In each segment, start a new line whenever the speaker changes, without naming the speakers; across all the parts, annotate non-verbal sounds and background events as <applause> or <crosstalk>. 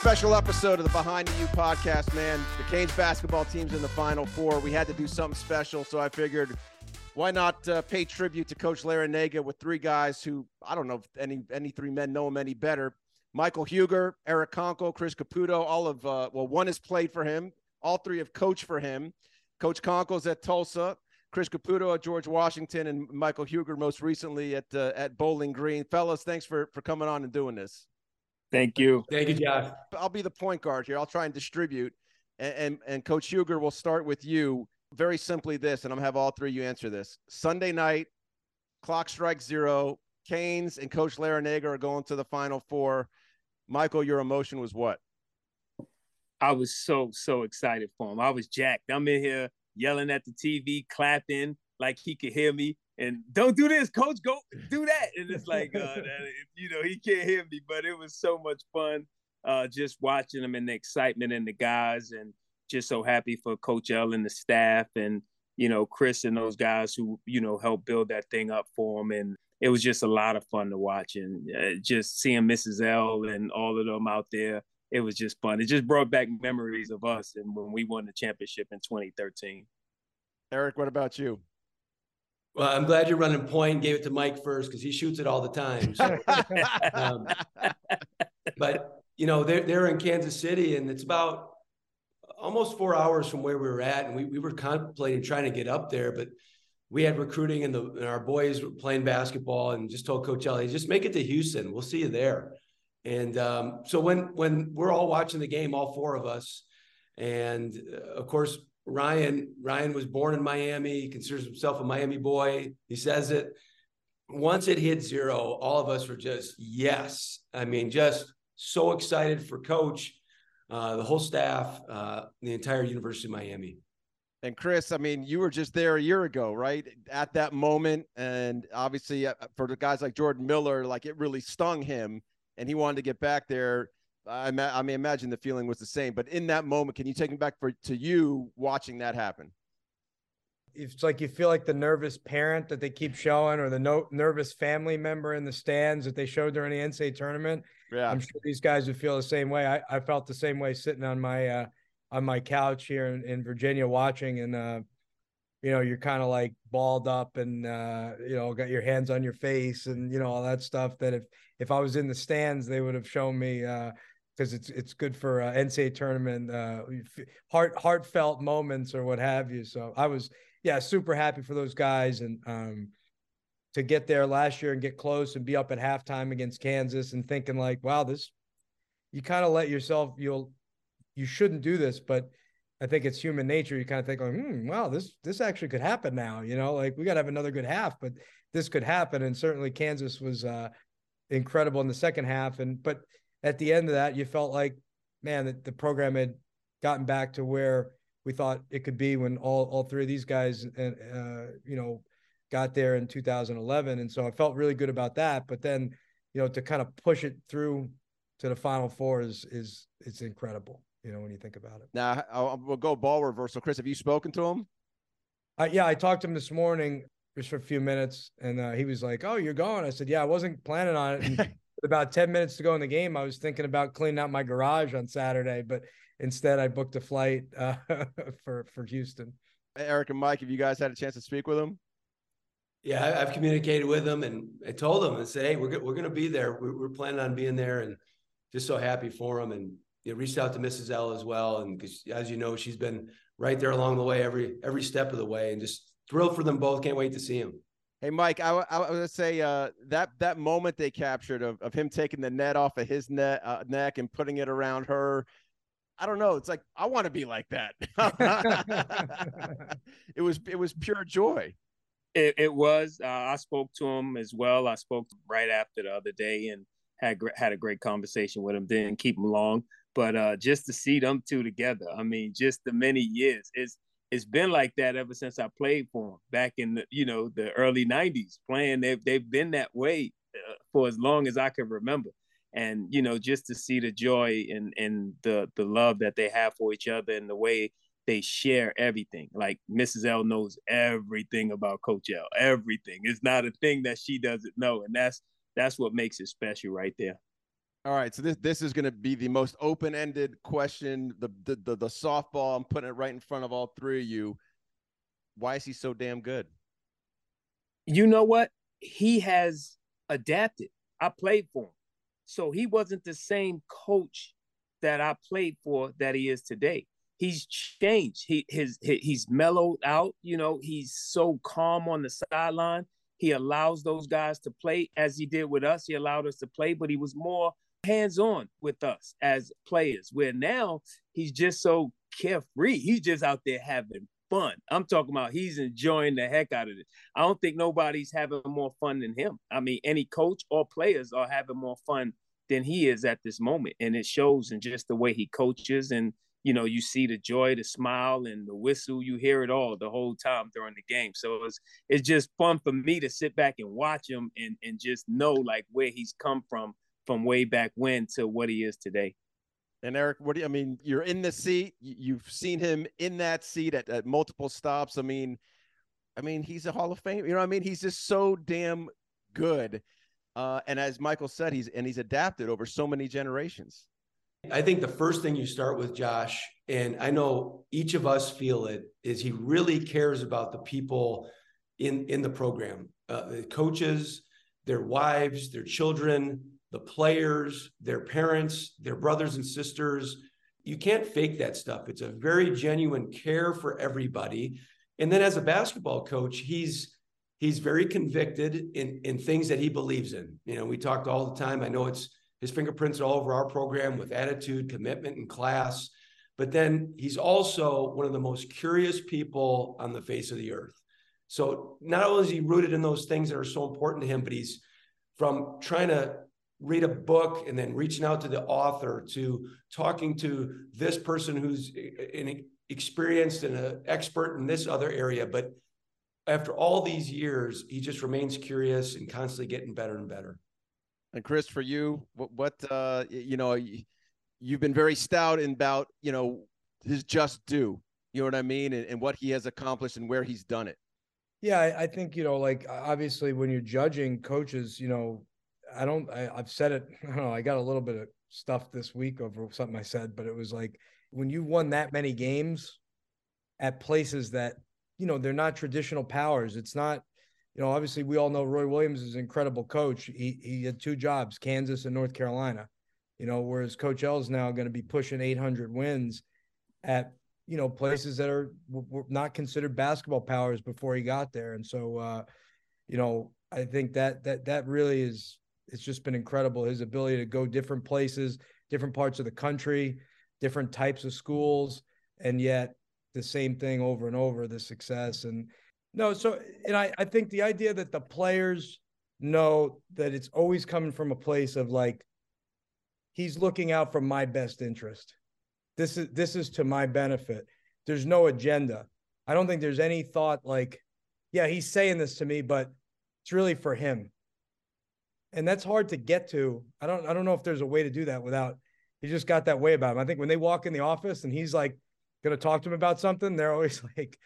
Special episode of the Behind the U podcast, man. The Canes basketball team's in the Final Four. We had to do something special, so I figured why not uh, pay tribute to Coach Larrañaga with three guys who I don't know if any any three men know him any better. Michael Huger, Eric Konkol, Chris Caputo, all of uh, well, one has played for him. All three have coached for him. Coach Konkol's at Tulsa, Chris Caputo at George Washington, and Michael Huger most recently at uh, at Bowling Green. Fellas, thanks for for coming on and doing this.
Thank you.
Thank you, Jeff.
I'll be the point guard here. I'll try and distribute. And, and, and Coach Huger, will start with you. Very simply, this, and I'm gonna have all three of you answer this. Sunday night, clock strikes zero. Canes and Coach Larrañaga are going to the Final Four. Michael, your emotion was what?
I was so so excited for him. I was jacked. I'm in here yelling at the TV, clapping like he could hear me and don't do this, coach. Go do that. And it's like, uh, that, you know, he can't hear me, but it was so much fun uh, just watching them and the excitement and the guys, and just so happy for Coach L and the staff, and you know, Chris and those guys who you know helped build that thing up for him. And it was just a lot of fun to watch, and uh, just seeing Mrs. L and all of them out there. It was just fun. It just brought back memories of us and when we won the championship in 2013.
Eric, what about you?
Well, I'm glad you're running point. Gave it to Mike first because he shoots it all the time. So, <laughs> um, but you know, they're they're in Kansas City, and it's about almost four hours from where we were at, and we we were contemplating trying to get up there, but we had recruiting, and, the, and our boys were playing basketball, and just told Coach L, just make it to Houston. We'll see you there. And um, so when when we're all watching the game, all four of us, and uh, of course Ryan Ryan was born in Miami. He considers himself a Miami boy. He says it. Once it hit zero, all of us were just yes. I mean, just so excited for Coach, uh, the whole staff, uh, the entire University of Miami.
And Chris, I mean, you were just there a year ago, right? At that moment, and obviously uh, for the guys like Jordan Miller, like it really stung him, and he wanted to get back there. I, I mean, imagine the feeling was the same. But in that moment, can you take me back for to you watching that happen?
It's like you feel like the nervous parent that they keep showing, or the no, nervous family member in the stands that they showed during the NCAA tournament. Yeah, I'm sure these guys would feel the same way. I, I felt the same way sitting on my uh, on my couch here in, in Virginia watching, and uh, you know, you're kind of like balled up and uh, you know, got your hands on your face and you know all that stuff. That if if I was in the stands, they would have shown me uh, because it's it's good for uh, NCAA tournament uh, heart heartfelt moments or what have you. So I was yeah super happy for those guys and um, to get there last year and get close and be up at halftime against Kansas and thinking like wow this you kind of let yourself you'll you shouldn't do this but I think it's human nature you kind of think like hmm, wow this this actually could happen now you know like we got to have another good half but this could happen and certainly Kansas was uh, incredible in the second half and but at the end of that, you felt like, man, that the program had gotten back to where we thought it could be when all all three of these guys, uh, uh you know, got there in 2011, and so I felt really good about that. But then, you know, to kind of push it through to the Final Four is is it's incredible. You know, when you think about it.
Now I'll, we'll go ball reversal. Chris, have you spoken to him?
Yeah, I talked to him this morning just for a few minutes, and uh, he was like, "Oh, you're going?" I said, "Yeah, I wasn't planning on it." And <laughs> with about 10 minutes to go in the game, I was thinking about cleaning out my garage on Saturday, but instead I booked a flight <laughs> uh, for, for Houston.
Eric and Mike, have you guys had a chance to speak with them?
Yeah, I've communicated with them and I told them and said, Hey, we're, we're going to be there. We're, we're, planning on being there and just so happy for them. And you know, reached out to Mrs. L as well. And because as you know, she's been right there along the way, every, every step of the way and just thrilled for them both. Can't wait to see them.
Hey, Mike, I, I was gonna say uh, that that moment they captured of, of him taking the net off of his net, uh, neck and putting it around her. I don't know. It's like I want to be like that. <laughs> it was it was pure joy.
It, it was. Uh, I spoke to him as well. I spoke right after the other day and had had a great conversation with him. Didn't keep him long, but uh, just to see them two together. I mean, just the many years. It's it's been like that ever since I played for them back in the you know the early '90s. Playing, they've they've been that way uh, for as long as I can remember. And you know, just to see the joy and and the the love that they have for each other and the way they share everything. Like Mrs. L knows everything about Coach L. Everything. It's not a thing that she doesn't know, and that's that's what makes it special right there.
All right, so this this is going to be the most open-ended question, the, the the the softball. I'm putting it right in front of all three of you. Why is he so damn good?
You know what? He has adapted. I played for him. So he wasn't the same coach that I played for that he is today. He's changed. He his, his he's mellowed out, you know, he's so calm on the sideline. He allows those guys to play as he did with us. He allowed us to play, but he was more hands-on with us as players. Where now he's just so carefree. He's just out there having fun. I'm talking about he's enjoying the heck out of it. I don't think nobody's having more fun than him. I mean, any coach or players are having more fun than he is at this moment. And it shows in just the way he coaches. And, you know, you see the joy, the smile, and the whistle. You hear it all the whole time during the game. So it's it's just fun for me to sit back and watch him and, and just know like where he's come from from way back when to what he is today.
And Eric, what do you, I mean? You're in the seat. You've seen him in that seat at, at multiple stops. I mean, I mean, he's a Hall of Fame. You know, what I mean, he's just so damn good. Uh, and as Michael said, he's and he's adapted over so many generations.
I think the first thing you start with, Josh, and I know each of us feel it, is he really cares about the people in in the program, uh, the coaches, their wives, their children, the players, their parents, their brothers and sisters. You can't fake that stuff. It's a very genuine care for everybody. And then as a basketball coach, he's he's very convicted in in things that he believes in. You know, we talked all the time. I know it's his fingerprints all over our program with attitude, commitment, and class. But then he's also one of the most curious people on the face of the earth. So not only is he rooted in those things that are so important to him, but he's from trying to read a book and then reaching out to the author to talking to this person who's an experienced and an expert in this other area. But after all these years he just remains curious and constantly getting better and better.
And chris for you what, what uh you know you've been very stout in about you know his just due. You know what i mean? And, and what he has accomplished and where he's done it.
Yeah I, I think you know like obviously when you're judging coaches you know I don't. I, have said it. <laughs> I don't know. I got a little bit of stuff this week over something I said, but it was like when you won that many games at places that you know they're not traditional powers. It's not. You know, obviously, we all know Roy Williams is an incredible coach. He he had two jobs, Kansas and North Carolina. You know, whereas Coach L is now going to be pushing 800 wins at you know places that are were not considered basketball powers before he got there, and so uh, you know I think that that that really is it's just been incredible. His ability to go different places, different parts of the country, different types of schools, and yet the same thing over and over, the success. And no, so and I, I think the idea that the players know that it's always coming from a place of like, he's looking out for my best interest. This is this is to my benefit. There's no agenda. I don't think there's any thought like, yeah, he's saying this to me, but it's really for him and that's hard to get to. I don't I don't know if there's a way to do that without he just got that way about him. I think when they walk in the office and he's like going to talk to him about something, they're always <laughs> like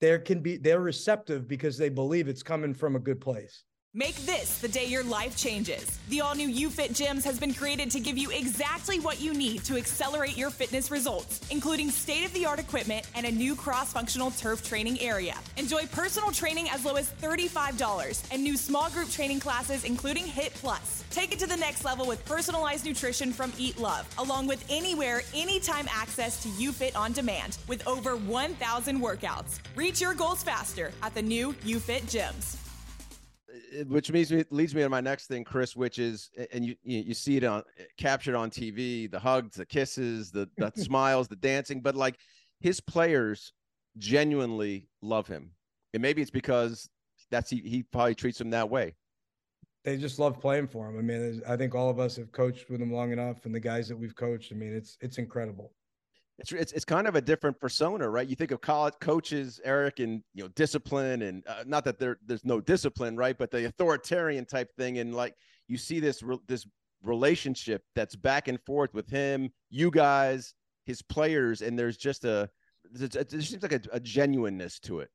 there can be they're receptive because they believe it's coming from a good place.
Make this the day your life changes. The all new UFit Gyms has been created to give you exactly what you need to accelerate your fitness results, including state of the art equipment and a new cross functional turf training area. Enjoy personal training as low as $35 and new small group training classes, including HIT Plus. Take it to the next level with personalized nutrition from Eat Love, along with anywhere, anytime access to UFit on demand with over 1,000 workouts. Reach your goals faster at the new UFit Gyms
which means leads me to my next thing, Chris, which is, and you you see it on captured on TV, the hugs, the kisses, the, the <laughs> smiles, the dancing, but like his players genuinely love him, and maybe it's because that's he, he probably treats them that way.
They just love playing for him. I mean, I think all of us have coached with him long enough, and the guys that we've coached, I mean, it's it's incredible
it's, it's it's kind of a different persona, right? You think of college coaches, Eric, and you know discipline, and uh, not that there there's no discipline, right? But the authoritarian type thing, and like you see this re- this relationship that's back and forth with him, you guys, his players, and there's just a it seems like a, a genuineness to it.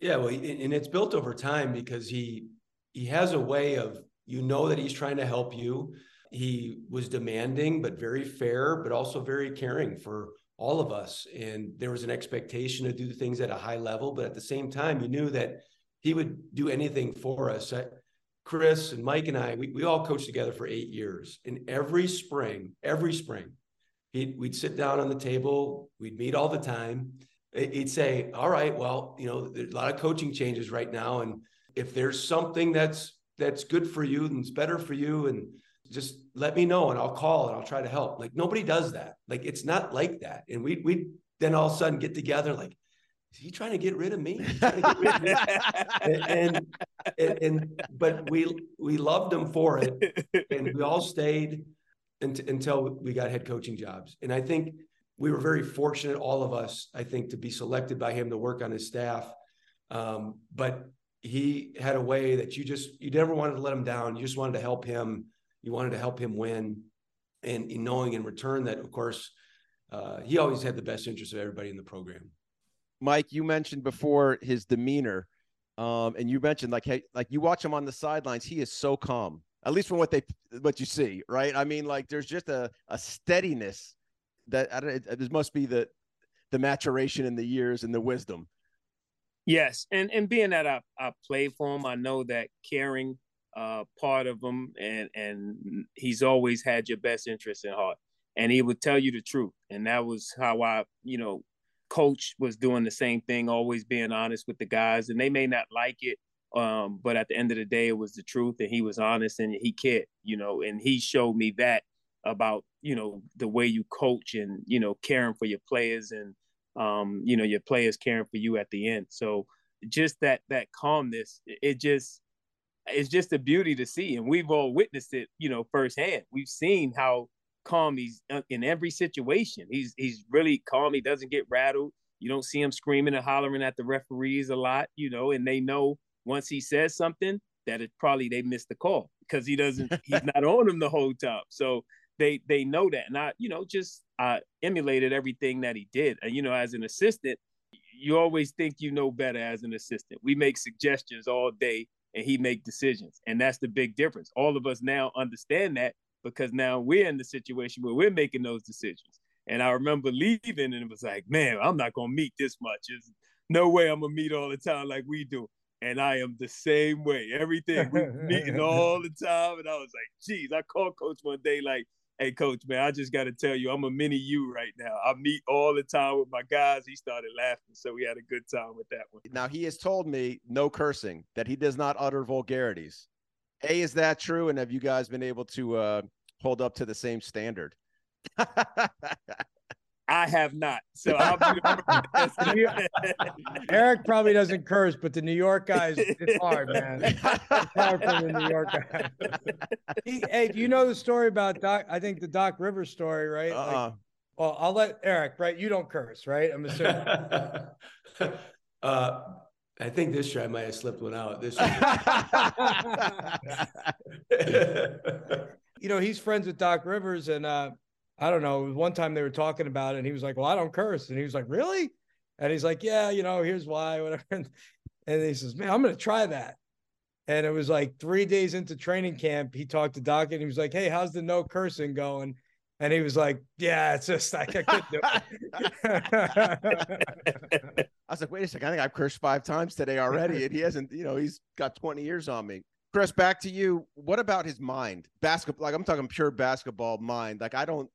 Yeah, well, and it's built over time because he he has a way of you know that he's trying to help you he was demanding, but very fair, but also very caring for all of us. And there was an expectation to do things at a high level, but at the same time, you knew that he would do anything for us. Chris and Mike and I, we, we all coached together for eight years. And every spring, every spring, he'd, we'd sit down on the table, we'd meet all the time. He'd say, All right, well, you know, there's a lot of coaching changes right now. And if there's something that's that's good for you and it's better for you, and just let me know and I'll call and I'll try to help. Like nobody does that. Like it's not like that. And we we then all of a sudden get together like, is he trying to get rid of me? Of me? <laughs> and, and, and, and but we we loved him for it, and we all stayed until we got head coaching jobs. And I think we were very fortunate, all of us, I think, to be selected by him to work on his staff. Um, but he had a way that you just you never wanted to let him down. You just wanted to help him. You wanted to help him win, and knowing in return that, of course, uh, he always had the best interest of everybody in the program.
Mike, you mentioned before his demeanor, um, and you mentioned like hey, like you watch him on the sidelines, he is so calm. At least from what they what you see, right? I mean, like there's just a a steadiness that I don't, it, it must be the the maturation in the years and the wisdom.
Yes, and and being that I I played for him, I know that caring uh, part of him, and and he's always had your best interest in heart, and he would tell you the truth, and that was how I you know coach was doing the same thing, always being honest with the guys, and they may not like it, um, but at the end of the day, it was the truth, and he was honest and he cared, you know, and he showed me that about you know the way you coach and you know caring for your players and um, you know your players caring for you at the end. So just that that calmness, it just it's just a beauty to see, and we've all witnessed it, you know, firsthand. We've seen how calm. He's uh, in every situation. He's he's really calm. He doesn't get rattled. You don't see him screaming and hollering at the referees a lot, you know, and they know once he says something that it probably they missed the call because he doesn't he's <laughs> not on them the whole time. So they they know that. And I, you know, just I emulated everything that he did. And you know, as an assistant, you always think you know better as an assistant. We make suggestions all day and he make decisions. And that's the big difference. All of us now understand that because now we're in the situation where we're making those decisions. And I remember leaving and it was like, man, I'm not gonna meet this much. There's no way I'm gonna meet all the time like we do. And I am the same way. Everything we <laughs> meeting all the time. And I was like, geez, I called coach one day, like, hey coach, man, I just gotta tell you, I'm a mini you right now. I meet all the time with my guys. He started laughing. So we had a good time with that one.
Now he has told me no cursing, that he does not utter vulgarities. A, is that true? And have you guys been able to uh, hold up to the same standard? <laughs>
I have not. So I'll be <laughs> <laughs>
Eric probably doesn't curse, but the New York guys, it's hard, man. It's hard for the New York guys. hey, do you know the story about Doc? I think the Doc Rivers story, right? Uh-uh. Like, well, I'll let Eric, right? You don't curse, right? I'm assuming. <laughs>
uh, I think this year I might have slipped one out. This
year. you know, he's friends with Doc Rivers, and uh, I don't know. One time they were talking about it, and he was like, "Well, I don't curse," and he was like, "Really?" And he's like, "Yeah, you know, here's why, <laughs> whatever." And, and he says, "Man, I'm to try that." And it was like three days into training camp, he talked to Doc, and he was like, "Hey, how's the no cursing going?" And he was like, "Yeah, it's just like I couldn't do
it." <laughs> I was like, "Wait a second! I think I've cursed five times today already, and he hasn't. You know, he's got 20 years on me." Chris, back to you. What about his mind? Basketball, like I'm talking pure basketball mind. Like I don't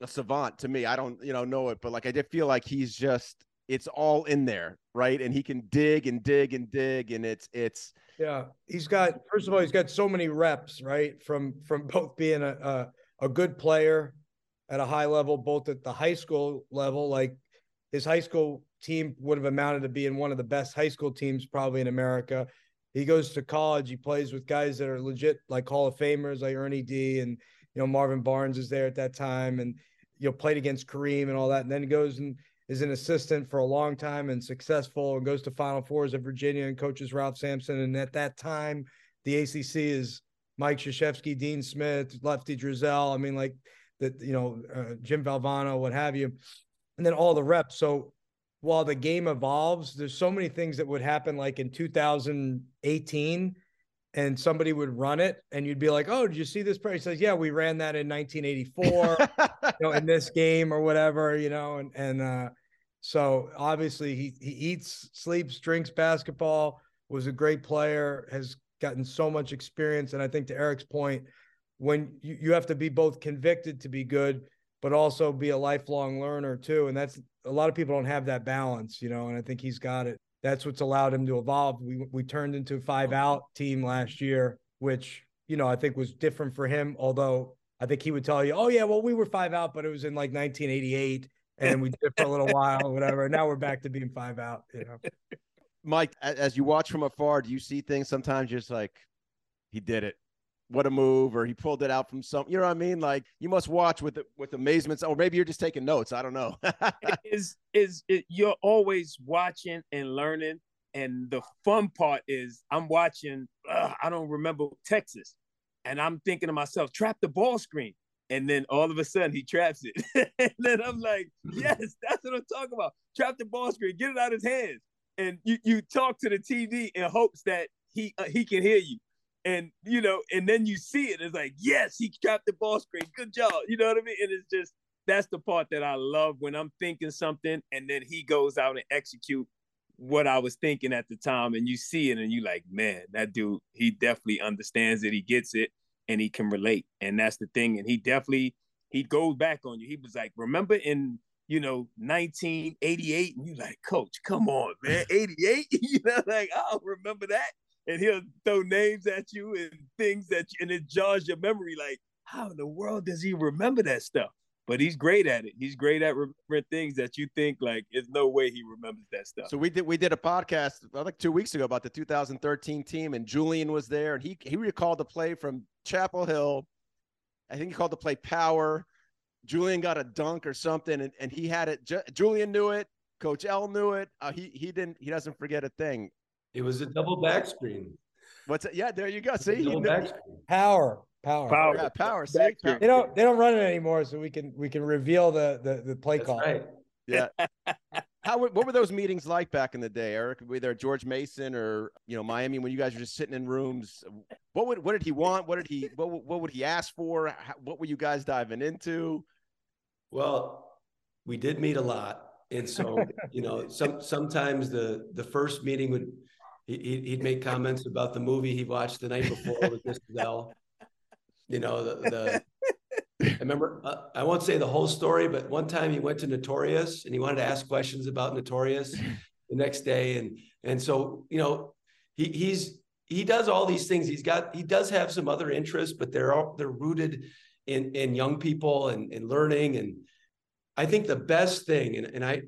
a savant to me. I don't, you know, know it, but like I did feel like he's just it's all in there, right? And he can dig and dig and dig, and it's it's
yeah. He's got first of all, he's got so many reps, right? From from both being a, a a good player at a high level, both at the high school level. Like his high school team would have amounted to being one of the best high school teams probably in America. He goes to college. He plays with guys that are legit, like Hall of Famers, like Ernie D, and you know Marvin Barnes is there at that time, and you know played against Kareem and all that. And then he goes and is an assistant for a long time and successful, and goes to Final Fours at Virginia and coaches Ralph Sampson. And at that time, the ACC is Mike Krzyzewski, Dean Smith, Lefty Driesell. I mean, like that, you know, uh, Jim Valvano, what have you, and then all the reps. So while the game evolves, there's so many things that would happen like in 2018 and somebody would run it and you'd be like, Oh, did you see this? He says, Yeah, we ran that in 1984, you know, in <laughs> this game or whatever, you know, and and uh so obviously he he eats, sleeps, drinks basketball, was a great player, has gotten so much experience. And I think to Eric's point, when you, you have to be both convicted to be good, but also be a lifelong learner too. And that's a lot of people don't have that balance, you know, and I think he's got it. That's what's allowed him to evolve. We we turned into a five mm-hmm. out team last year, which, you know, I think was different for him, although I think he would tell you, oh yeah, well, we were five out, but it was in like 1988 and we did for a little while, or whatever. Now we're back to being five out, you know. <laughs>
Mike, as you watch from afar, do you see things sometimes just like he did it? What a move, or he pulled it out from some. You know what I mean? Like you must watch with with amazement, or maybe you're just taking notes. I don't know. <laughs>
is is it, you're always watching and learning, and the fun part is I'm watching. Uh, I don't remember Texas, and I'm thinking to myself, trap the ball screen, and then all of a sudden he traps it, <laughs> and then I'm like, <laughs> yes, that's what I'm talking about. Trap the ball screen, get it out of his hands and you you talk to the TV in hopes that he uh, he can hear you, and you know, and then you see it. It's like yes, he trapped the ball screen. Good job. You know what I mean? And it's just that's the part that I love when I'm thinking something, and then he goes out and execute what I was thinking at the time, and you see it, and you like, man, that dude, he definitely understands it. He gets it, and he can relate, and that's the thing. And he definitely he goes back on you. He was like, remember in you know, 1988, and you like, Coach, come on, man, 88. <laughs> you know, like I'll remember that, and he'll throw names at you and things that, you, and it jars your memory. Like, how in the world does he remember that stuff? But he's great at it. He's great at remembering things that you think like there's no way he remembers that stuff.
So we did we did a podcast like two weeks ago about the 2013 team, and Julian was there, and he he recalled the play from Chapel Hill. I think he called the play power Julian got a dunk or something, and, and he had it. Ju- Julian knew it. Coach L knew it. Uh, he he didn't. He doesn't forget a thing.
It was a double back screen.
What's it? Yeah, there you go. See,
double back screen. power, power,
power,
yeah, power. See, power.
they don't they don't run it anymore, so we can we can reveal the the, the play
That's
call.
Right.
Yeah. <laughs> How what were those meetings like back in the day, Eric? Were there George Mason or you know Miami when you guys were just sitting in rooms? What would what did he want? What did he what what would he ask for? What were you guys diving into?
Well, we did meet a lot, and so <laughs> you know, some sometimes the the first meeting would he, he'd make comments about the movie he watched the night before with Mrs. L. You know, the, the I remember uh, I won't say the whole story, but one time he went to Notorious and he wanted to ask questions about Notorious the next day, and and so you know he he's he does all these things. He's got he does have some other interests, but they're all they're rooted in in young people and, and learning and i think the best thing and, and i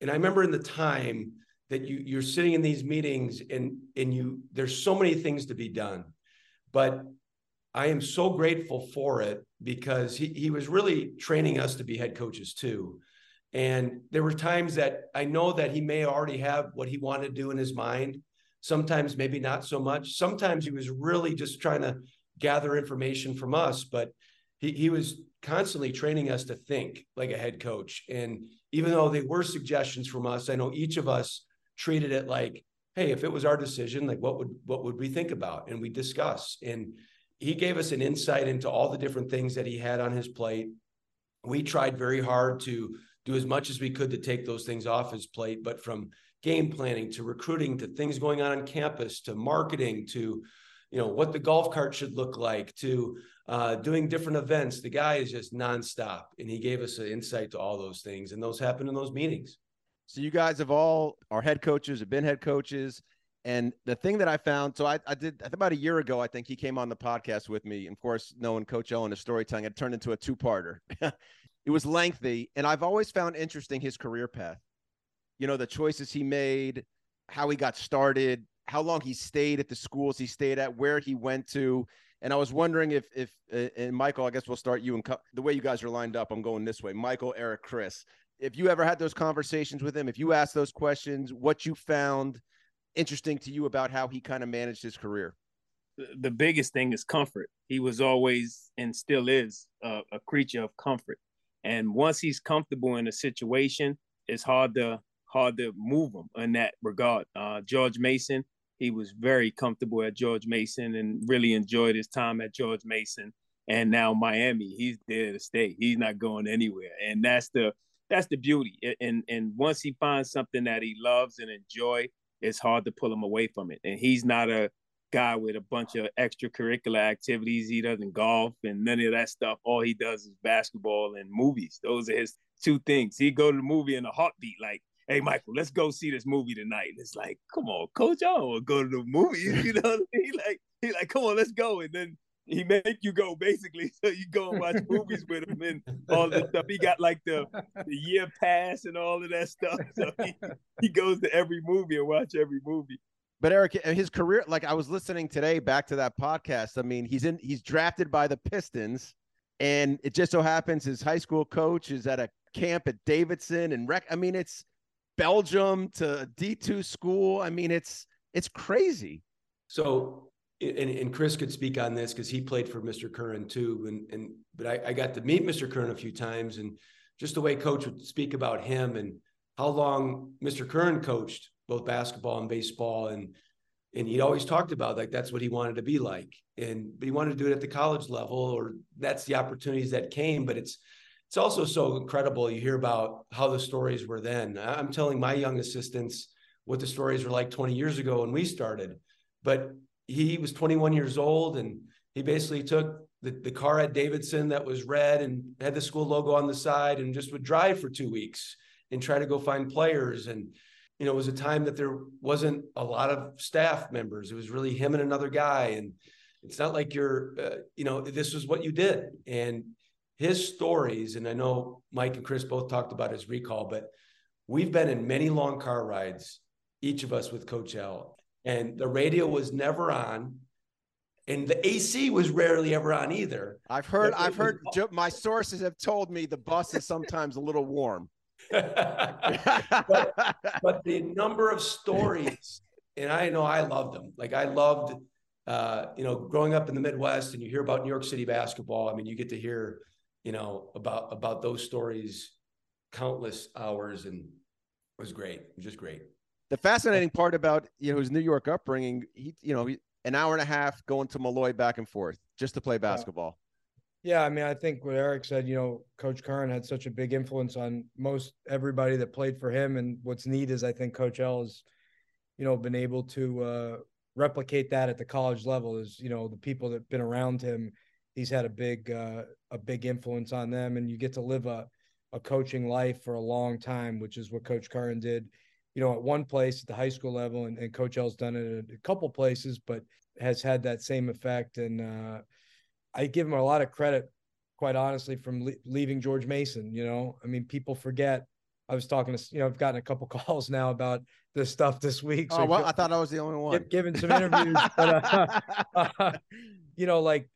and i remember in the time that you you're sitting in these meetings and and you there's so many things to be done but i am so grateful for it because he, he was really training us to be head coaches too. And there were times that i know that he may already have what he wanted to do in his mind. Sometimes maybe not so much. Sometimes he was really just trying to gather information from us but he, he was constantly training us to think like a head coach. And even though they were suggestions from us, I know each of us treated it like, hey, if it was our decision, like what would what would we think about? And we discuss. And he gave us an insight into all the different things that he had on his plate. We tried very hard to do as much as we could to take those things off his plate, but from game planning to recruiting to things going on on campus to marketing to you know what the golf cart should look like to uh, doing different events. The guy is just nonstop, and he gave us an insight to all those things, and those happen in those meetings.
So you guys have all are head coaches, have been head coaches, and the thing that I found, so I, I did about a year ago, I think he came on the podcast with me. And of course, knowing Coach Owen his storytelling, it turned into a two-parter. <laughs> it was lengthy, and I've always found interesting his career path. You know, the choices he made, how he got started, how long he stayed at the schools he stayed at, where he went to. And I was wondering if, if, uh, and Michael, I guess we'll start you and co- the way you guys are lined up. I'm going this way. Michael, Eric, Chris. If you ever had those conversations with him, if you asked those questions, what you found interesting to you about how he kind of managed his career?
The biggest thing is comfort. He was always and still is a, a creature of comfort. And once he's comfortable in a situation, it's hard to hard to move him in that regard. Uh, George Mason, he was very comfortable at George Mason and really enjoyed his time at George Mason. And now Miami, he's there to stay. He's not going anywhere. And that's the that's the beauty. And and once he finds something that he loves and enjoy, it's hard to pull him away from it. And he's not a guy with a bunch of extracurricular activities. He doesn't golf and none of that stuff. All he does is basketball and movies. Those are his two things. He go to the movie in a heartbeat, like, hey Michael, let's go see this movie tonight. And it's like, come on, coach, I don't want to go to the movie. <laughs> You know, he like he like, come on, let's go. And then he make you go basically <laughs> so you go and watch movies with him and all this stuff he got like the, the year pass and all of that stuff <laughs> so he, he goes to every movie and watch every movie
but Eric, uh, his career, like I was listening today back to that podcast. I mean, he's in, he's drafted by the Pistons, and it just so happens his high school coach is at a camp at Davidson and rec. I mean, it's Belgium to D two school. I mean, it's it's crazy.
So, and, and Chris could speak on this because he played for Mr. Curran too, and and but I, I got to meet Mr. Curran a few times, and just the way Coach would speak about him and how long Mr. Curran coached both basketball and baseball and and he always talked about like that's what he wanted to be like and but he wanted to do it at the college level or that's the opportunities that came but it's it's also so incredible you hear about how the stories were then i'm telling my young assistants what the stories were like 20 years ago when we started but he was 21 years old and he basically took the, the car at davidson that was red and had the school logo on the side and just would drive for two weeks and try to go find players and you know, it was a time that there wasn't a lot of staff members. It was really him and another guy. And it's not like you're, uh, you know, this was what you did. And his stories, and I know Mike and Chris both talked about his recall, but we've been in many long car rides, each of us with Coach L. And the radio was never on. And the AC was rarely ever on either.
I've heard, I've heard, my sources have told me the bus is sometimes a little warm <laughs> <laughs>
but, but, the number of stories, and I know I loved them. Like I loved, uh, you know, growing up in the Midwest, and you hear about New York City basketball. I mean, you get to hear, you know, about about those stories, countless hours, and it was great. It was just great.
The fascinating part about you know his New York upbringing, he, you know, an hour and a half going to Molloy back and forth just to play basketball.
Yeah, I mean, I think what Eric said, you know, Coach Curran had such a big influence on most everybody that played for him. And what's neat is I think Coach L has, you know, been able to uh, replicate that at the college level. Is you know the people that've been around him, he's had a big uh, a big influence on them, and you get to live a a coaching life for a long time, which is what Coach Curran did. You know, at one place at the high school level, and, and Coach L's done it at a couple places, but has had that same effect and. Uh, I give him a lot of credit, quite honestly, from le- leaving George Mason. You know, I mean, people forget. I was talking to, you know, I've gotten a couple <laughs> calls now about this stuff this week.
So oh, well, I thought I was the only one.
Giving some interviews, but, uh, <laughs> uh, you know, like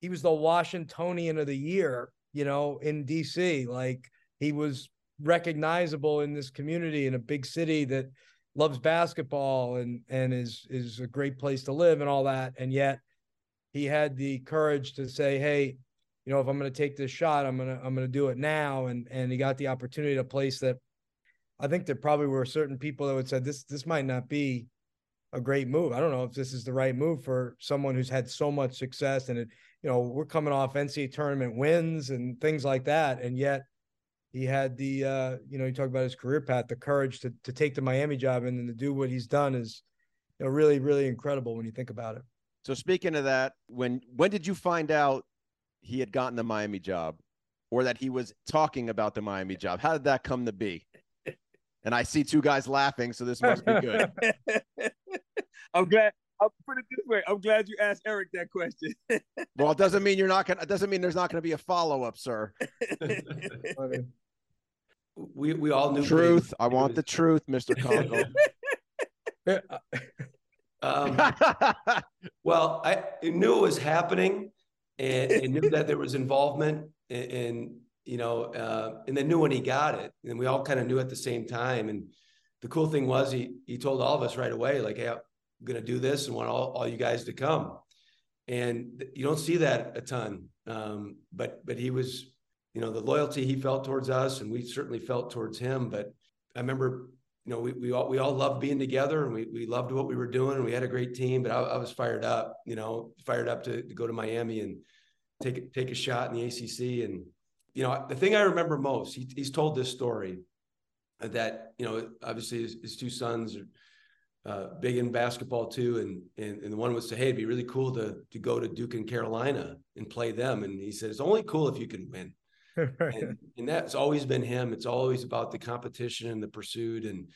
he was the Washingtonian of the year, you know, in DC. Like he was recognizable in this community in a big city that loves basketball and and is is a great place to live and all that. And yet he had the courage to say, "Hey, you know, if I'm going to take this shot, I'm gonna I'm gonna do it now." And and he got the opportunity to place that. I think there probably were certain people that would say this this might not be a great move. I don't know if this is the right move for someone who's had so much success and it, you know, we're coming off NCAA tournament wins and things like that, and yet he had the uh, you know, you talk about his career path, the courage to to take the Miami job and then to do what he's done is you know really really incredible when you think about it.
So speaking of that, when when did you find out he had gotten the Miami job, or that he was talking about the Miami job? How did that come to be? And I see two guys laughing, so this must be good. <laughs>
I'm glad. I'll put it this way. I'm glad you asked Eric that question.
well, it doesn't mean you're not gonna. It doesn't mean there's not gonna be a follow up, sir. <laughs>
we we all knew
truth. I want the truth, Mister <laughs> Konkol.
Um, <laughs> well, I knew it was happening, and, and knew that there was involvement, and, and you know, uh, and then knew when he got it, and we all kind of knew at the same time. And the cool thing was, he he told all of us right away, like, "Hey, I'm going to do this, and want all, all you guys to come." And you don't see that a ton, um, but but he was, you know, the loyalty he felt towards us, and we certainly felt towards him. But I remember you know, we, we all, we all loved being together and we, we loved what we were doing and we had a great team, but I, I was fired up, you know, fired up to, to go to Miami and take, take a shot in the ACC. And, you know, the thing I remember most, he, he's told this story that, you know, obviously his, his two sons are, uh, big in basketball too. And, and, and the one was say, Hey, it'd be really cool to, to go to Duke and Carolina and play them. And he said, it's only cool if you can win. <laughs> and, and, that's always been him. It's always about the competition and the pursuit. And,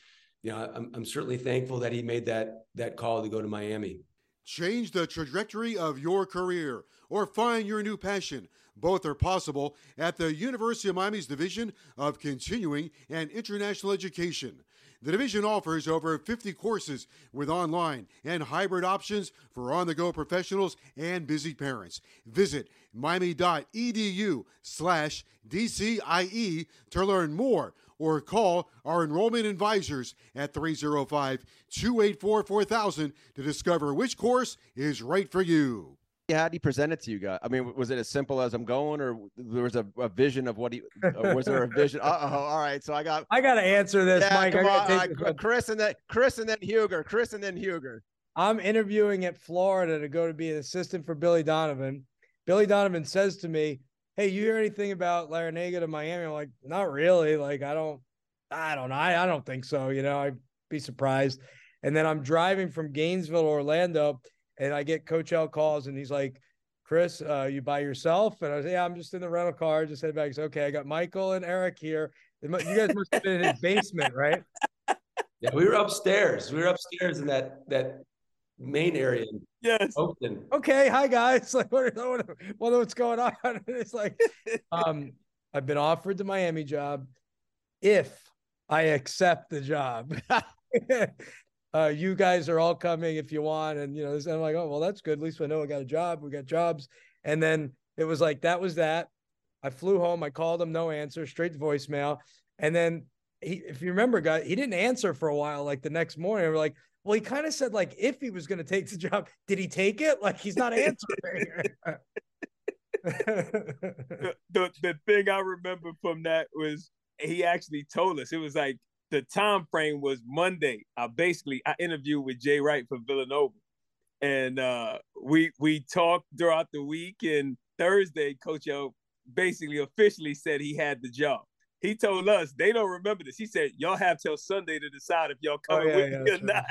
you know, I'm, I'm certainly thankful that he made that, that call to go to Miami.
Change the trajectory of your career or find your new passion. Both are possible at the University of Miami's Division of Continuing and International Education. The division offers over 50 courses with online and hybrid options for on the go professionals and busy parents. Visit miami.edu slash DCIE to learn more or call our enrollment advisors at 305 284 4000 to discover which course is right for you
how did he present it to you guys? I mean, was it as simple as I'm going, or there was a, a vision of what he? was there a <laughs> vision? Uh oh, all right. So I got.
I got to answer this, yeah, Mike.
Come on, right, Chris and then Chris and then Huger. Chris and then Huger.
I'm interviewing at Florida to go to be an assistant for Billy Donovan. Billy Donovan says to me, "Hey, you hear anything about Larrañaga to Miami?" I'm like, "Not really. Like, I don't, I don't know. I, I don't think so. You know, I'd be surprised." And then I'm driving from Gainesville, Orlando and I get Coach L calls and he's like, Chris, uh, you by yourself? And I was, yeah, I'm just in the rental car. Just head back. He's okay. I got Michael and Eric here. You guys must have been in his basement, right? <laughs>
Yeah, we were upstairs. We were upstairs in that that main area.
Yes.
Oakland.
Okay. Hi guys. <laughs> Like, what, what, what, what's going on? <laughs> it's like, um, I've been offered the Miami job if I accept the job. Uh, you guys are all coming if you want. And, you know, I'm like, oh, well, that's good. At least I know I got a job. We got jobs. And then it was like, that was that. I flew home. I called him, no answer, straight to voicemail. And then he, if you remember, guy, he didn't answer for a while. Like the next morning, we're like, well, he kind of said like if he was going to take the job, did he take it? Like he's not answering. <laughs>
the, the the thing I remember from that was he actually told us it was like the time frame was Monday. I basically I interviewed with Jay Wright for Villanova, and uh, we we talked throughout the week. And Thursday, Coach O basically officially said he had the job. He told us they don't remember this. He said y'all have till Sunday to decide if y'all coming oh, yeah, with yeah, me or not.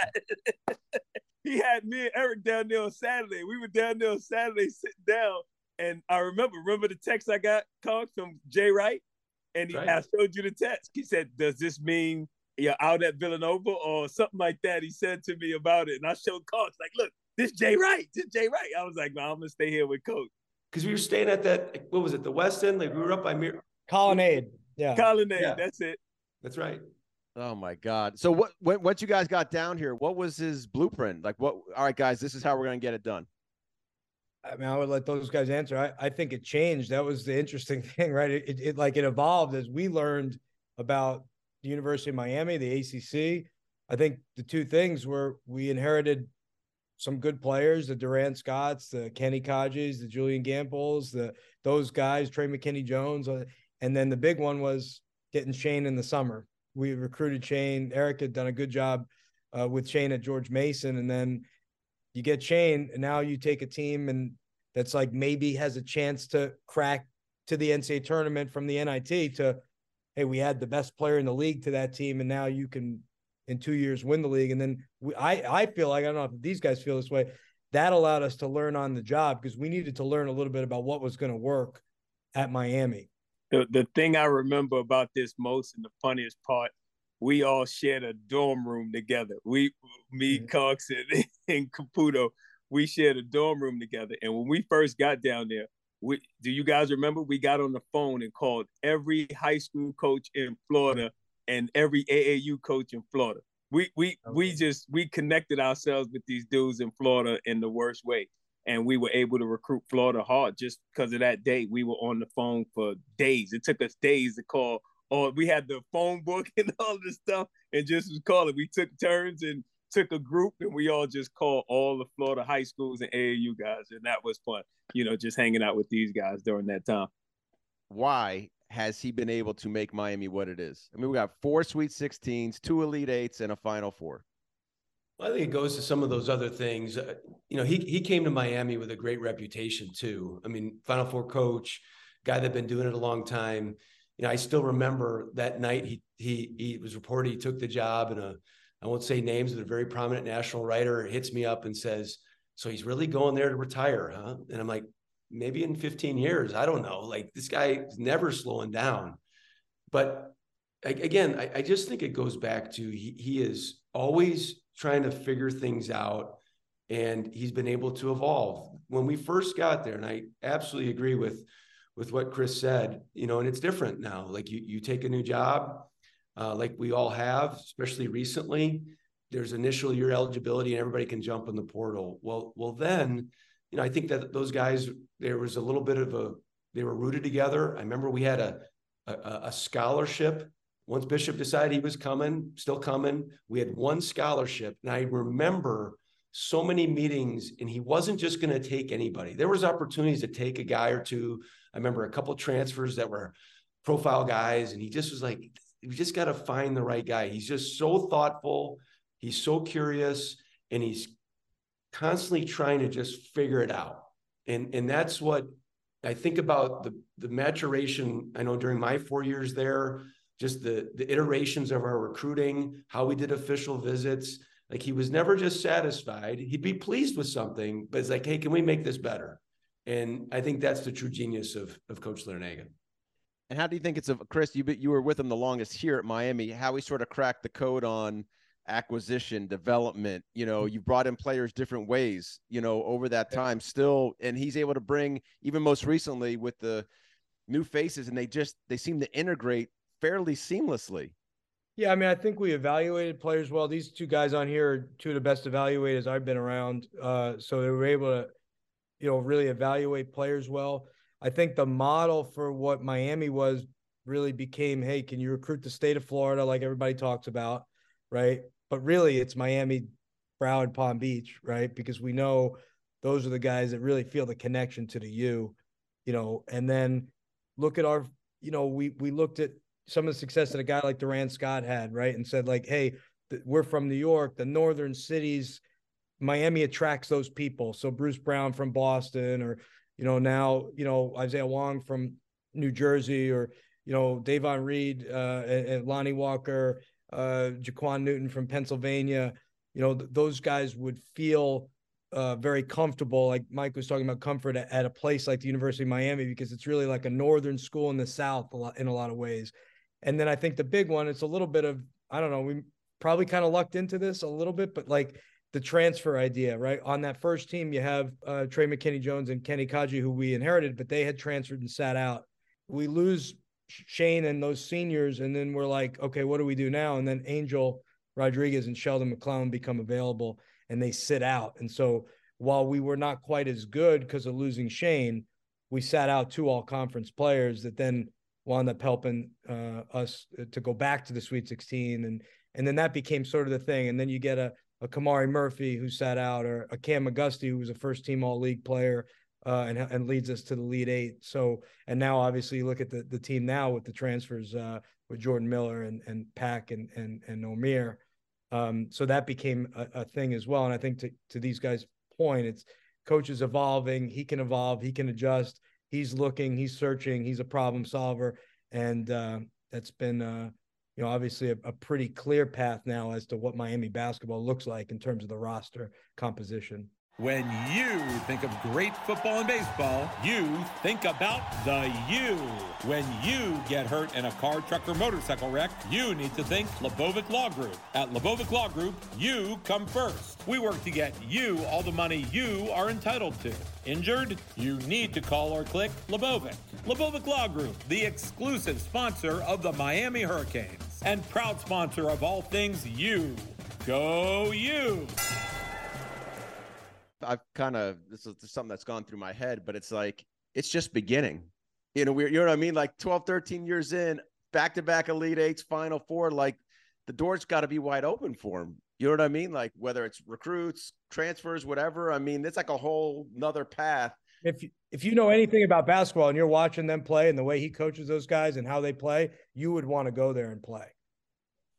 <laughs> he had me and Eric down there on Saturday. We were down there on Saturday sitting down, and I remember remember the text I got called from Jay Wright and he, right. I showed you the text. He said, "Does this mean you're out at Villanova or something like that?" He said to me about it, and I showed Coach like, "Look, this Jay Wright, this Jay Wright." I was like, "No, I'm gonna stay here with Coach."
Because we were staying at that, what was it, the West End? Like we were up by Mir-
Colonnade. Yeah,
Colonnade. Yeah. That's it.
That's right.
Oh my God! So what? When, once you guys got down here, what was his blueprint? Like, what? All right, guys, this is how we're gonna get it done.
I mean, I would let those guys answer. I, I think it changed. That was the interesting <laughs> thing, right? It, it, it like it evolved as we learned about the University of Miami, the ACC. I think the two things were we inherited some good players, the Durand Scotts, the Kenny Kadjis, the Julian Gambles, the those guys, Trey McKinney Jones, uh, and then the big one was getting Shane in the summer. We recruited Shane. Eric had done a good job uh, with Shane at George Mason, and then you get Shane, and now you take a team and that's like maybe has a chance to crack to the NCAA tournament from the NIT to, hey, we had the best player in the league to that team, and now you can in two years win the league. And then we, I I feel like I don't know if these guys feel this way. That allowed us to learn on the job because we needed to learn a little bit about what was going to work at Miami.
The the thing I remember about this most and the funniest part we all shared a dorm room together. We, me, mm-hmm. Cox, and, <laughs> <laughs> and Caputo, we shared a dorm room together. And when we first got down there, we do you guys remember? We got on the phone and called every high school coach in Florida and every AAU coach in Florida. We we okay. we just we connected ourselves with these dudes in Florida in the worst way. And we were able to recruit Florida hard just because of that day. We were on the phone for days. It took us days to call or we had the phone book <laughs> and all this stuff and just was calling. We took turns and took a group and we all just called all the Florida high schools and AAU guys. And that was fun, you know, just hanging out with these guys during that time.
Why has he been able to make Miami what it is? I mean, we got four Sweet 16s, two Elite Eights, and a Final Four.
Well, I think it goes to some of those other things. Uh, you know, he he came to Miami with a great reputation too. I mean, Final Four coach, guy that been doing it a long time. You know, I still remember that night he he he was reported he took the job, and a I won't say names, but a very prominent national writer hits me up and says, "So he's really going there to retire, huh?" And I'm like, maybe in 15 years, I don't know. Like this guy is never slowing down. But again, I, I just think it goes back to he, he is always trying to figure things out and he's been able to evolve when we first got there and i absolutely agree with with what chris said you know and it's different now like you you take a new job uh, like we all have especially recently there's initial year eligibility and everybody can jump in the portal well well then you know i think that those guys there was a little bit of a they were rooted together i remember we had a a, a scholarship once Bishop decided he was coming, still coming, we had one scholarship. And I remember so many meetings, and he wasn't just going to take anybody. There was opportunities to take a guy or two. I remember a couple transfers that were profile guys, and he just was like, "We just got to find the right guy." He's just so thoughtful. He's so curious, and he's constantly trying to just figure it out. And and that's what I think about the the maturation. I know during my four years there, just the the iterations of our recruiting, how we did official visits. Like he was never just satisfied. He'd be pleased with something, but it's like, hey, can we make this better? And I think that's the true genius of of Coach Larrañaga.
And how do you think it's a Chris? You you were with him the longest here at Miami. How he sort of cracked the code on acquisition, development. You know, you brought in players different ways. You know, over that time, still, and he's able to bring even most recently with the new faces, and they just they seem to integrate fairly seamlessly.
Yeah, I mean, I think we evaluated players well. These two guys on here are two of the best evaluators I've been around. Uh, so they were able to, you know, really evaluate players well. I think the model for what Miami was really became, hey, can you recruit the state of Florida like everybody talks about, right? But really, it's Miami, Broward, Palm Beach, right? Because we know those are the guys that really feel the connection to the U, you know. And then look at our, you know, we we looked at some of the success that a guy like Durand Scott had, right? And said, like, hey, th- we're from New York, the northern cities, Miami attracts those people. So Bruce Brown from Boston, or, you know, now, you know, Isaiah Wong from New Jersey, or, you know, Davon Reed uh, and, Lonnie Walker, uh, Jaquan Newton from Pennsylvania, you know, th- those guys would feel uh, very comfortable. Like Mike was talking about comfort at, at, a place like the University of Miami because it's really like a northern school in the South a lot, in a lot of ways. And then I think the big one, it's a little bit of, I don't know, we probably kind of lucked into this a little bit, but like the transfer idea, right? On that first team, you have uh, Trey McKinney Jones and Kenny Kadji, who we inherited, but they had transferred and sat out. We lose Shane and those seniors, and then we're like, okay, what do we do now? And then Angel Rodriguez and Sheldon McClellan become available and they sit out. And so while we were not quite as good because of losing Shane, we sat out two all conference players that then wound up helping uh, us to go back to the Sweet 16, and and then that became sort of the thing. And then you get a a Kamari Murphy who sat out, or a Kam McGusty who was a first team All League player. Uh, and and leads us to the Elite Eight. So and now obviously you look at the the team now with the transfers uh, with Jordan Miller and and Pack and and and Omier. Um, so that became a, a, thing as well. And I think to to these guys' point, it's coaches evolving. He can evolve. He can adjust he's looking, he's searching, he's a problem solver, and uh, that's been uh, you know obviously a, a, pretty clear path now as to what Miami basketball looks like in terms of the roster composition.
When you think of great football and baseball, you think about the U. When you get hurt in a car, truck, or motorcycle wreck, you need to think Labovick Law Group. At Labovick Law Group, you come first. We work to get you all the money you are entitled to. Injured? You need to call or click Labovick. Labovick Law Group, the exclusive sponsor of the Miami Hurricanes and proud sponsor of all things you. Go you!
I've kind of this is something that's gone through my head, but it's like it's just beginning. You know, we're you know what I mean? Like 12, 13 years in, back to back Elite Eights, Final Four, like the door's got to be wide open for him. You know what I mean? Like whether it's recruits, transfers, whatever. I mean, it's like a whole nother path
if if you know anything about basketball and you're watching them play and the way he coaches those guys and how they play, you would want to go there and play.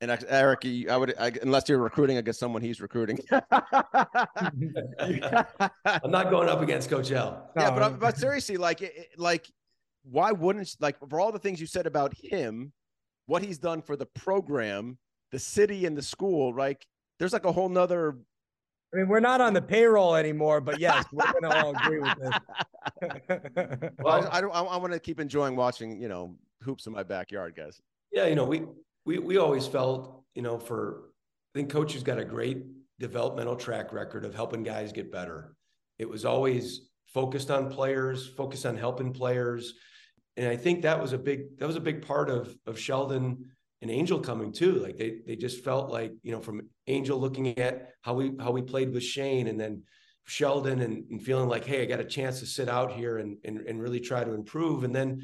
And Eric, I would, I, unless you're recruiting against someone he's recruiting. <laughs> I'm
not going up against Coach
L. Yeah, but, but seriously, like, like, why wouldn't like for all the things you said about him, what he's done for the program, the city, and the school, like, there's like a whole nother
I mean, we're not on the payroll anymore, but yes, we're going to all agree with this. <laughs>
well, I, I, I, I want to keep enjoying watching, you know, hoops in my backyard, guys.
Yeah, you know, we we we always felt, you know, for I think coach has got a great developmental track record of helping guys get better. It was always focused on players, focused on helping players, and I think that was a big that was a big part of of Sheldon and Angel coming too. Like they they just felt like you know from Angel looking at how we how we played with Shane and then Sheldon and, and feeling like hey I got a chance to sit out here and, and and really try to improve. And then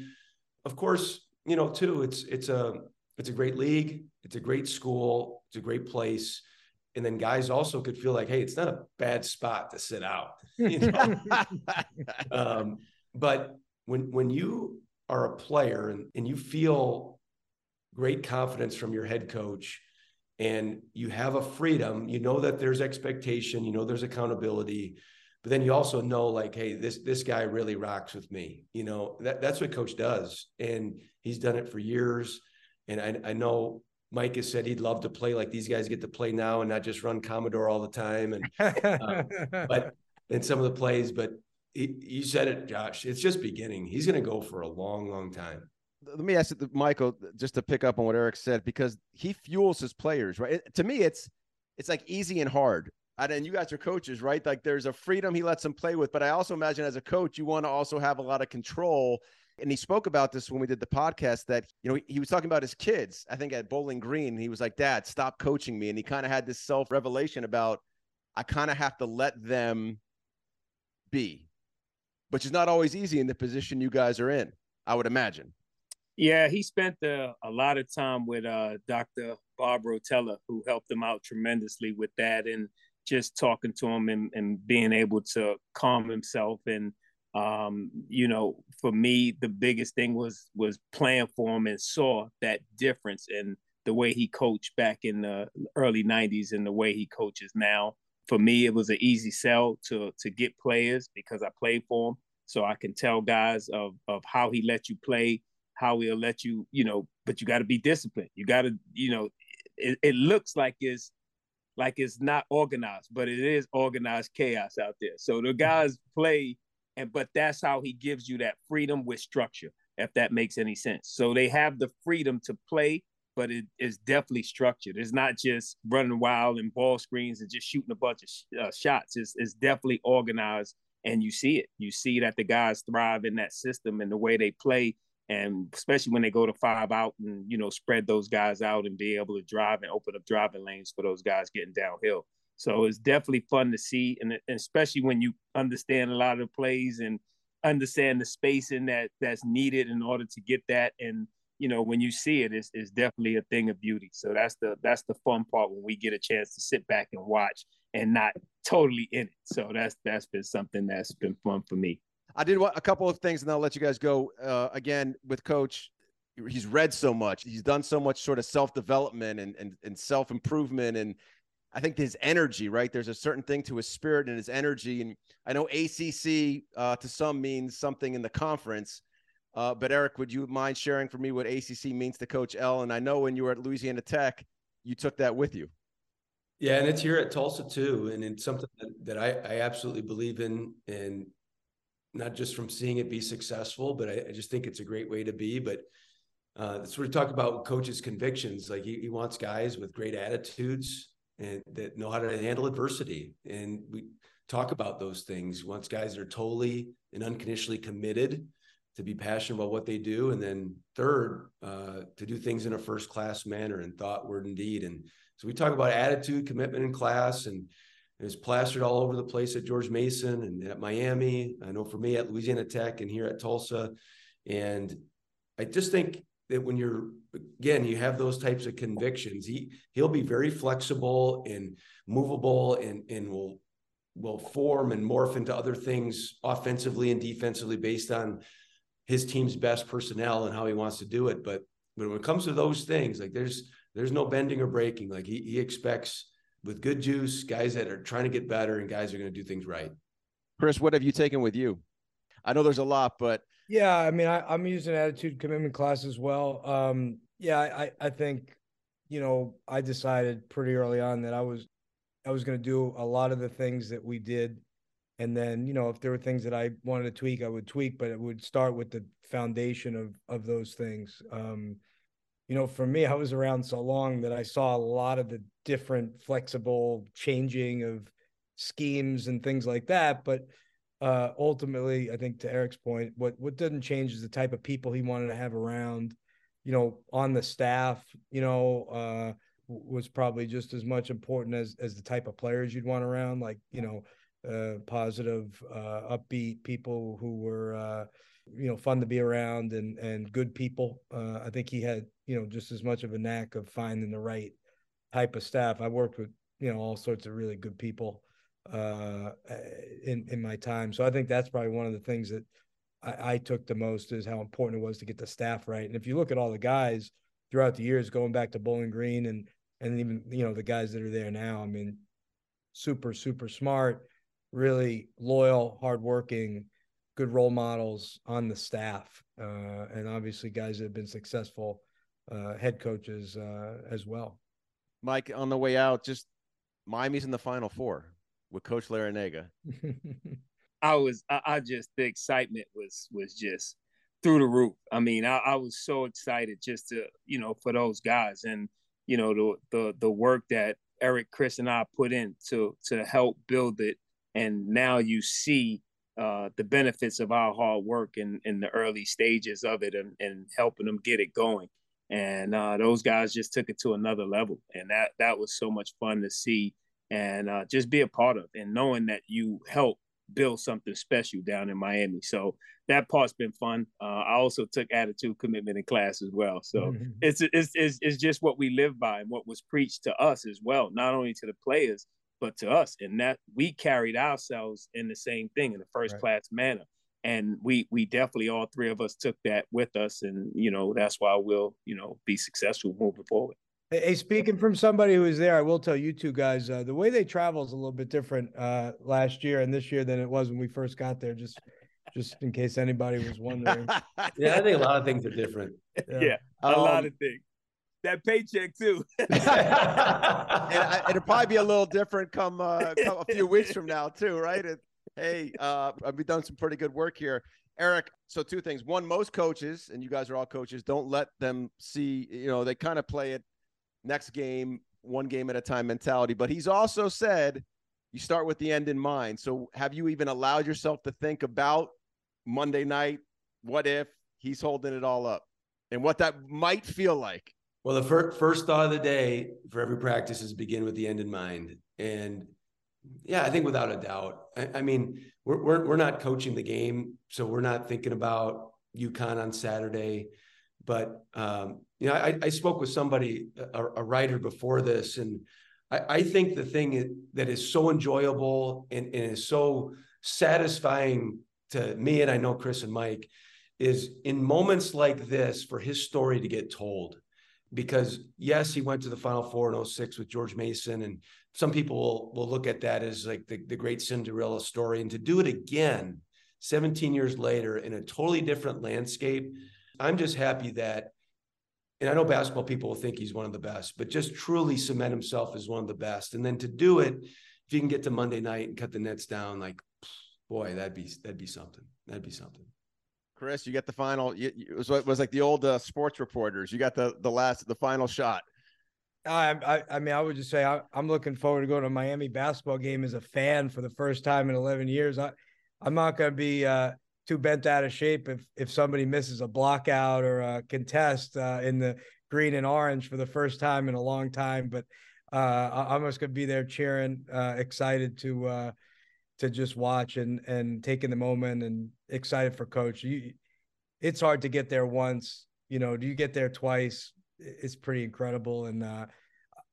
of course you know too it's it's a it's a great league, it's a great school, it's a great place. And then guys also could feel like, hey, it's not a bad spot to sit out. <laughs> You know? <laughs> um, but when when you are a player and, and you feel great confidence from your head coach and you have a freedom. You know that there's expectation you know there's accountability but then you also know like hey this this guy really rocks with me you know that that's what coach does and he's done it for years and i, I know mike has said he'd love to play like these guys get to play now and not just run commodore all the time and <laughs> uh, but in some of the plays but he, you said it josh it's just beginning. He's going to go for a long long time
let me ask it, Michael, just to pick up on what Eric said, because he fuels his players, right? It, to me, it's it's like easy and hard. And you guys are coaches, right? Like there's a freedom he lets them play with, but I also imagine as a coach, you want to also have a lot of control. And he spoke about this when we did the podcast that you know he was talking about his kids. I think at Bowling Green, he was like, "Dad, stop coaching me," and he kind of had this self revelation about I kind of have to let them be, which is not always easy in the position you guys are in. I would imagine.
Yeah, he spent uh, a lot of time with uh, Dr. Bob Rotella, who helped him out tremendously with that and just talking to him and, and being able to calm himself. And, um, you know, for me, the biggest thing was was playing for him and saw that difference in the way he coached back in the early 90s and the way he coaches now. For me, it was an easy sell to to get players because I played for him. So I can tell guys of, of how he let you play how he'll let you, you know, but you got to be disciplined. You got to, you know, it, it looks like it's like it's not organized, but it is organized chaos out there. So the guys play, and but that's how he gives you that freedom with structure, if that makes any sense. So they have the freedom to play, but it is definitely structured. It's not just running wild and ball screens and just shooting a bunch of uh, shots. It's, it's definitely organized, and you see it. You see that the guys thrive in that system and the way they play and especially when they go to five out and you know spread those guys out and be able to drive and open up driving lanes for those guys getting downhill. So it's definitely fun to see, and, especially when you understand a lot of the plays and understand the spacing that that's needed in order to get that. And you know when you see it, it's, it's definitely a thing of beauty. So that's the that's the fun part when we get a chance to sit back and watch and not totally in it. So that's that's been something that's been fun for me.
I did a couple of things, and I'll let you guys go. Uh, again, with Coach, he's read so much. He's done so much sort of self development and and, and self improvement, and I think his energy. Right, there's a certain thing to his spirit and his energy. And I know ACC uh, to some means something in the conference. Uh, but Eric, would you mind sharing for me what ACC means to Coach L? And I know when you were at Louisiana Tech, you took that with you.
Yeah, and it's here at Tulsa too, and it's something that, that I, I absolutely believe in. And not just from seeing it be successful, but I, I just think it's a great way to be. But uh, we talk about coaches' convictions. Like he, he wants guys with great attitudes and that know how to handle adversity. And we talk about those things. He wants guys that are totally and unconditionally committed to be passionate about what they do. And then third, uh, to do things in a first class manner and thought, word, and deed. And so we talk about attitude, commitment in class, and it was plastered all over the place at George Mason and at Miami. I know for me at Louisiana Tech and here at Tulsa. And I just think that when you're again, you have those types of convictions. He he'll be very flexible and movable and and will will form and morph into other things offensively and defensively based on his team's best personnel and how he wants to do it. But when it comes to those things, like there's there's no bending or breaking. Like he he expects with good juice, guys that are trying to get better and guys are going to do things right.
Chris, what have you taken with you? I know there's a lot, but
yeah, I mean, I, am using attitude commitment class as well. Um, yeah, I, I think, you know, I decided pretty early on that I was, I was going to do a lot of the things that we did, and then, you know, if there were things that I wanted to tweak, I would tweak, but it would start with the foundation of of those things. Um, you know, for me, I was around so long that I saw a lot of the different flexible changing of schemes and things like that, but uh, ultimately, I think to Eric's point, what what doesn't change is the type of people he wanted to have around, you know, on the staff. You know, uh, was probably just as much important as as the type of players you'd want around. Like you know, uh, positive, uh, upbeat people who were uh, you know fun to be around and and good people. Uh, I think he had you know just as much of a knack of finding the right type of staff. I worked with you know all sorts of really good people uh, in in my time. So I think that's probably one of the things that I, I, took the most is how important it was to get the staff right. And if you look at all the guys throughout the years, going back to Bowling Green and and even you know the guys that are there now, I mean, super super smart, really loyal, hardworking, good role models on the staff, uh, and obviously guys that have been successful uh, head coaches uh, as well.
Mike, on the way out, just Miami's in the Final Four with Coach Larrañaga? <laughs>
I was, I, I, just the excitement was was just through the roof. I mean, I, I, was so excited just to, you know, for those guys and you know the the the work that Eric, Chris, and I put in to to help build it, and now you see uh, the benefits of our hard work in in the early stages of it and and helping them get it going. And uh, those guys just took it to another level, and that that was so much fun to see and uh, just be a part of and knowing that you help build something special down in Miami. So that part's been fun. Uh, I also took attitude commitment in class as well. So mm-hmm. it's, it's, it's it's just what we live by and what was preached to us as well, not only to the players but to us. And that we carried ourselves in the same thing in a first right. class manner. And we we definitely all three of us took that with us, and you know that's why we'll you know be successful moving forward.
Hey, speaking from somebody who was there, I will tell you two guys uh, the way they travel is a little bit different uh, last year and this year than it was when we first got there. Just, just in case anybody was wondering. <laughs>
yeah, I think a lot of things are different.
Yeah, yeah a um, lot of things. That paycheck too. <laughs> <laughs> and
I, it'll probably be a little different come, uh, come a few weeks from now too, right? It, hey, uh, we've done some pretty good work here. Eric, so two things. One, most coaches, and you guys are all coaches, don't let them see, you know, they kind of play it next game, one game at a time mentality. But he's also said you start with the end in mind. So have you even allowed yourself to think about Monday night? What if he's holding it all up and what that might feel like?
Well, the fir- first thought of the day for every practice is begin with the end in mind. And yeah, I think without a doubt. I, I mean, we're, we're, we're not coaching the game, so we're not thinking about UConn on Saturday. But um, you know, I, I spoke with somebody, a, a writer before this, and I, I, think the thing that is so enjoyable and, and is so satisfying to me, and I know Chris and Mike, is in moments like this for his story to get told. Because yes, he went to the Final Four in 06 with George Mason, and some people will, will look at that as like the, the great Cinderella story. And to do it again 17 years later in a totally different landscape, I'm just happy that and I know basketball people will think he's one of the best, but just truly cement himself as one of the best. And then to do it, if you can get to Monday night and cut the nets down, like, boy, that'd be that'd be something. That'd be something.
Chris, you get the final. it was, it was like the old uh, sports reporters. You got the the last the final shot.
I, I, I mean, I would just say I, am looking forward to going to a Miami basketball game as a fan for the first time in 11 years. I, I'm not going to be uh, too bent out of shape if if somebody misses a block out or a contest uh, in the green and orange for the first time in a long time. But uh, I'm just gonna be there cheering, uh, excited to uh, to just watch and and taking the moment and excited for coach. You, it's hard to get there once. You know, do you get there twice? It's pretty incredible and. Uh,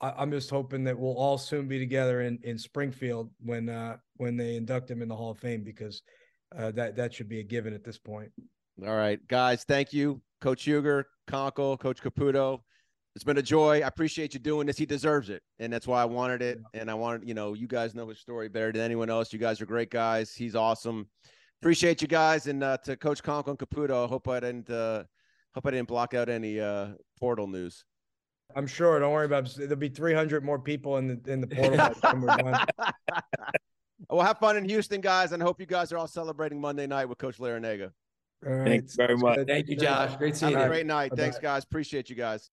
I, am just hoping that we'll all soon be together in in Springfield when uh, when they induct him in the Hall of Fame because uh, that that should be a given at this point.
All right, guys, thank you, Coach Huger, Konkol, Coach Caputo. It's been a joy. I appreciate you doing this. He deserves it, and that's why I wanted it. And I wanted, you know, you guys know his story better than anyone else. You guys are great guys. He's awesome. Appreciate you guys, and uh, to Coach Konkol and Caputo. I hope I didn't uh, hope I didn't block out any uh, portal news.
I'm sure. Don't worry about it. There'll be 300 more people in the in the portal by the time we're done. <laughs> <laughs>
well, have fun in Houston, guys, and I hope you guys are all celebrating Monday night with Coach Larrañaga.
Right. Thanks very much.
Thank you, Josh. Great seeing you.
Have a great night. Bye-bye. Thanks, guys. Appreciate you guys.